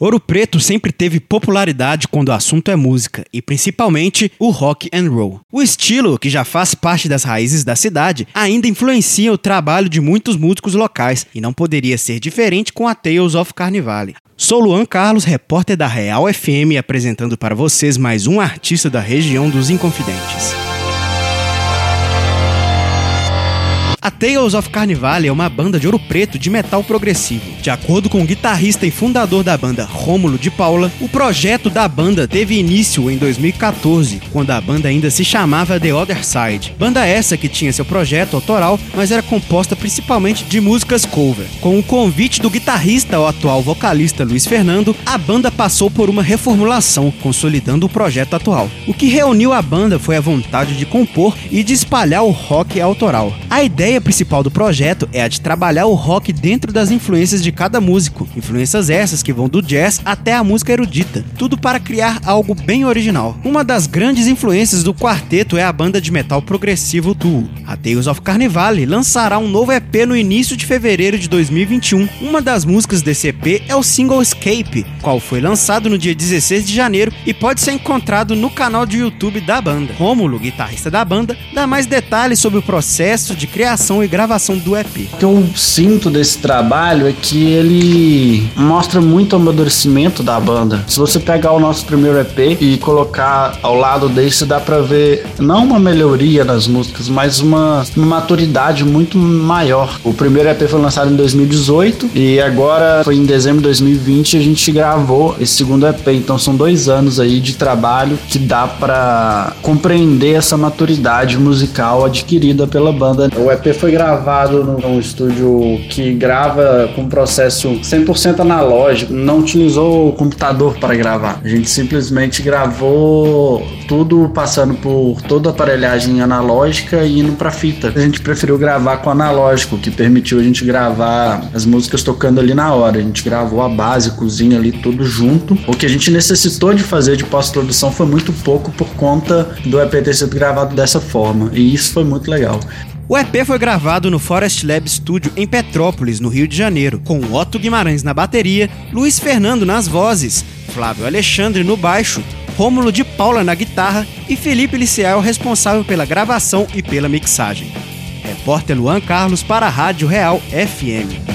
Ouro Preto sempre teve popularidade quando o assunto é música, e principalmente o rock and roll. O estilo, que já faz parte das raízes da cidade, ainda influencia o trabalho de muitos músicos locais, e não poderia ser diferente com a Tales of Carnivale. Sou Luan Carlos, repórter da Real FM, apresentando para vocês mais um artista da região dos Inconfidentes. A Tales of Carnivale é uma banda de ouro preto de metal progressivo. De acordo com o guitarrista e fundador da banda Rômulo de Paula, o projeto da banda teve início em 2014, quando a banda ainda se chamava The Other Side. Banda essa que tinha seu projeto autoral, mas era composta principalmente de músicas cover. Com o convite do guitarrista, o atual vocalista Luiz Fernando, a banda passou por uma reformulação, consolidando o projeto atual. O que reuniu a banda foi a vontade de compor e de espalhar o rock autoral. A ideia ideia principal do projeto é a de trabalhar o rock dentro das influências de cada músico, influências essas que vão do jazz até a música erudita, tudo para criar algo bem original. Uma das grandes influências do quarteto é a banda de metal progressivo Duo. A Tales of Carnivale lançará um novo EP no início de fevereiro de 2021. Uma das músicas desse EP é o single Escape, qual foi lançado no dia 16 de janeiro e pode ser encontrado no canal de YouTube da banda. Rômulo, guitarrista da banda, dá mais detalhes sobre o processo de criação criação e gravação do EP. O que eu sinto desse trabalho é que ele mostra muito o amadurecimento da banda. Se você pegar o nosso primeiro EP e colocar ao lado desse, dá pra ver não uma melhoria nas músicas, mas uma, uma maturidade muito maior. O primeiro EP foi lançado em 2018 e agora foi em dezembro de 2020 a gente gravou esse segundo EP. Então são dois anos aí de trabalho que dá para compreender essa maturidade musical adquirida pela banda. O EP foi gravado num estúdio que grava com processo 100% analógico, não utilizou o computador para gravar. A gente simplesmente gravou tudo passando por toda a aparelhagem analógica e indo para fita. A gente preferiu gravar com analógico, que permitiu a gente gravar as músicas tocando ali na hora. A gente gravou a base, cozinha ali tudo junto. O que a gente necessitou de fazer de pós-produção foi muito pouco por conta do EP ter sido gravado dessa forma. E isso foi muito legal. O EP foi gravado no Forest Lab Studio em Petrópolis, no Rio de Janeiro, com Otto Guimarães na bateria, Luiz Fernando nas vozes, Flávio Alexandre no baixo, Rômulo de Paula na guitarra e Felipe Liceal responsável pela gravação e pela mixagem. Repórter Luan Carlos para a Rádio Real FM.